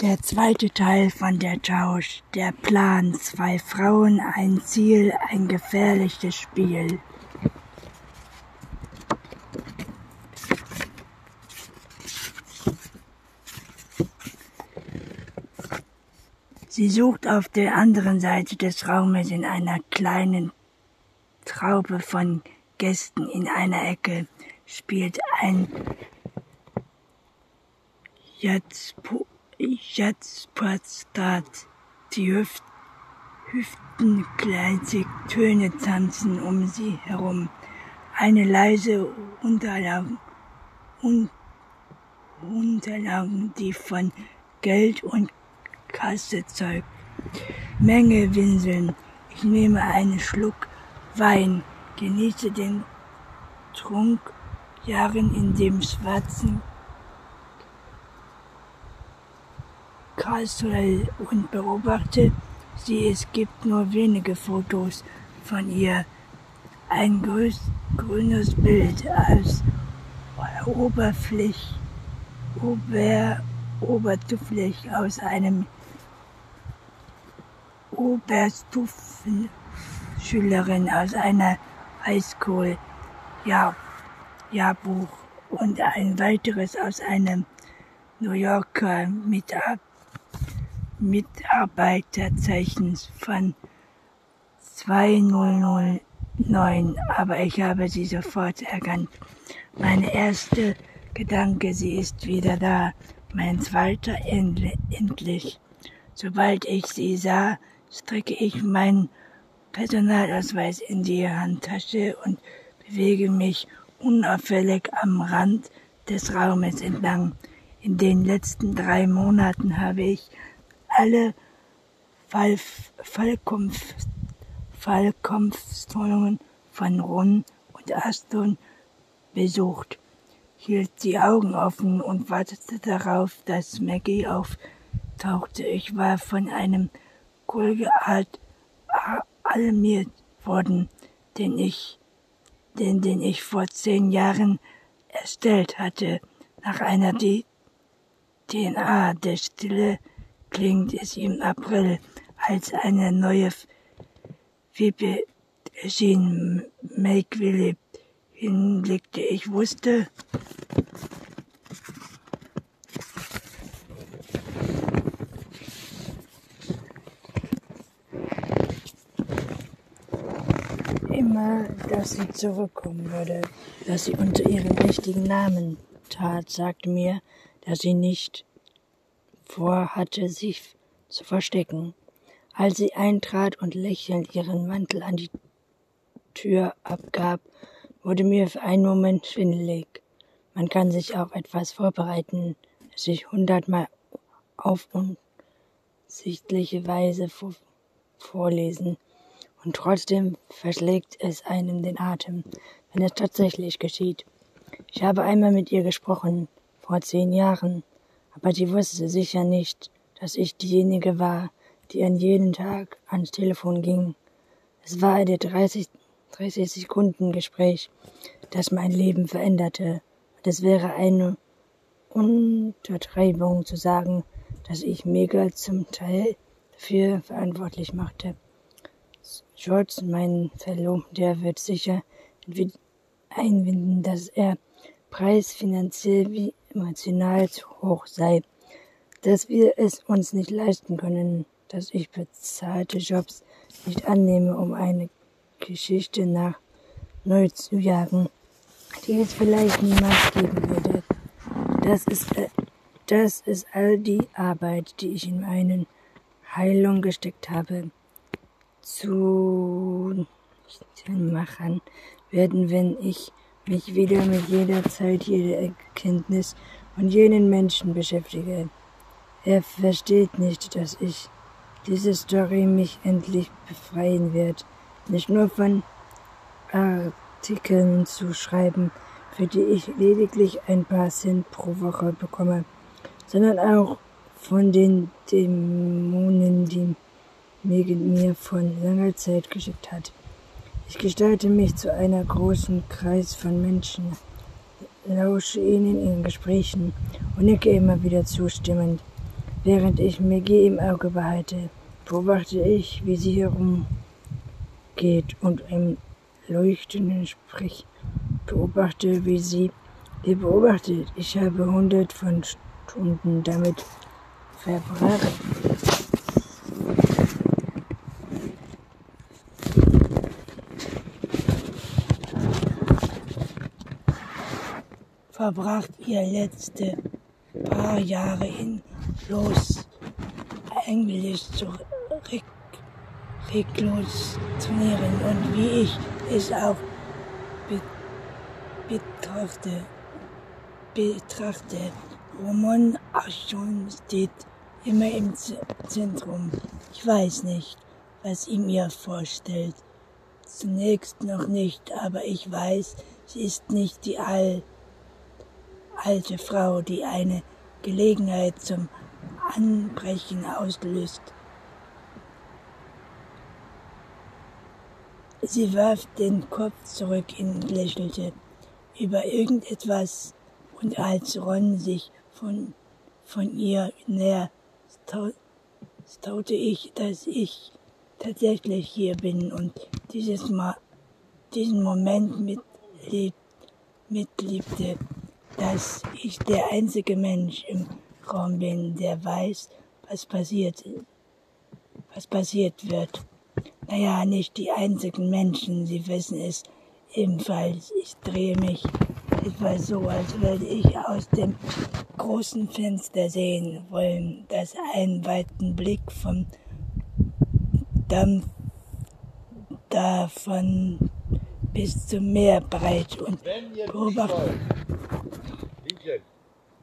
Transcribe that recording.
Der zweite Teil von Der Tausch, der Plan, zwei Frauen, ein Ziel, ein gefährliches Spiel. Sie sucht auf der anderen Seite des Raumes in einer kleinen Traube von Gästen in einer Ecke, spielt ein Jazzpostart. Die Hüft Hüften gleißig Töne tanzen um sie herum. Eine leise Unterlagen, Unterlagen, die von Geld und Kasse zeugt. Menge winseln. Ich nehme einen Schluck Wein, genieße den Trunk, Jahren in dem schwarzen Castle und beobachte sie. Es gibt nur wenige Fotos von ihr. Ein grüß, grünes Bild als Oberfläch, Ober, Oberfläch aus einem Oberstufenschülerin aus einer Highschool Jahr, Jahrbuch und ein weiteres aus einem New Yorker Mitab Mitarbeiterzeichens von 2009, aber ich habe sie sofort erkannt. Meine erste Gedanke, sie ist wieder da. Mein zweiter endlich. Sobald ich sie sah, strecke ich meinen Personalausweis in die Handtasche und bewege mich unauffällig am Rand des Raumes entlang. In den letzten drei Monaten habe ich alle Fallkampfsteuerungen von Ron und Aston besucht, hielt die Augen offen und wartete darauf, dass Maggie auftauchte. Ich war von einem Kohlgeart alarmiert worden, den ich, den, den ich vor zehn Jahren erstellt hatte, nach einer DNA der Stille klingt es im April als eine neue Wippe erschien. Make hinblickte. Ich wusste, immer, dass sie zurückkommen würde, dass sie unter ihrem richtigen Namen tat, sagte mir, dass sie nicht vorhatte, sich zu verstecken. Als sie eintrat und lächelnd ihren Mantel an die Tür abgab, wurde mir für einen Moment schwindelig. Man kann sich auf etwas vorbereiten, sich hundertmal auf unsichtliche Weise vorlesen, und trotzdem verschlägt es einem den Atem, wenn es tatsächlich geschieht. Ich habe einmal mit ihr gesprochen, vor zehn Jahren, aber sie wusste sicher nicht, dass ich diejenige war, die an jedem Tag ans Telefon ging. Es war ein 30, 30 Sekunden Gespräch, das mein Leben veränderte. Und es wäre eine Untertreibung zu sagen, dass ich Mega zum Teil dafür verantwortlich machte. George, mein Verlobter, wird sicher einwenden, dass er Preis finanziell wie emotional zu hoch sei, dass wir es uns nicht leisten können, dass ich bezahlte Jobs nicht annehme, um eine Geschichte nach neu zu jagen, die es vielleicht niemals geben würde. Das ist, äh, das ist all die Arbeit, die ich in meine Heilung gesteckt habe. Zu machen werden, wenn ich mich wieder mit jeder Zeit, jeder Erkenntnis und jenen Menschen beschäftige. Er versteht nicht, dass ich diese Story mich endlich befreien wird, nicht nur von Artikeln zu schreiben, für die ich lediglich ein paar Cent pro Woche bekomme, sondern auch von den Dämonen, die mir von langer Zeit geschickt hat. Ich gestalte mich zu einer großen Kreis von Menschen, lausche ihnen in ihren Gesprächen und nicke immer wieder zustimmend. Während ich Maggie im Auge behalte, beobachte ich, wie sie herumgeht und im leuchtenden Sprich beobachte, wie sie ihr beobachtet. Ich habe hundert von Stunden damit verbracht. Verbracht ihr letzte paar Jahre in Los Angeles zu reklutionieren und wie ich es auch betrachte, betrachte. Roman Archon steht immer im Zentrum. Ich weiß nicht, was sie mir vorstellt. Zunächst noch nicht, aber ich weiß, sie ist nicht die all, alte Frau, die eine Gelegenheit zum Anbrechen auslöst. Sie warf den Kopf zurück und lächelte über irgendetwas, und als Ron sich von, von ihr näher staute ich, dass ich tatsächlich hier bin und dieses Mal, diesen Moment mitlieb, mitliebte, dass ich der einzige Mensch im Raum bin, der weiß, was passiert, was passiert wird. Naja, nicht die einzigen Menschen, sie wissen es ebenfalls. Ich drehe mich etwa so, als würde ich aus dem großen Fenster sehen wollen, das einen weiten Blick vom Dampf davon bis zum Meer breit und beobachten. Good.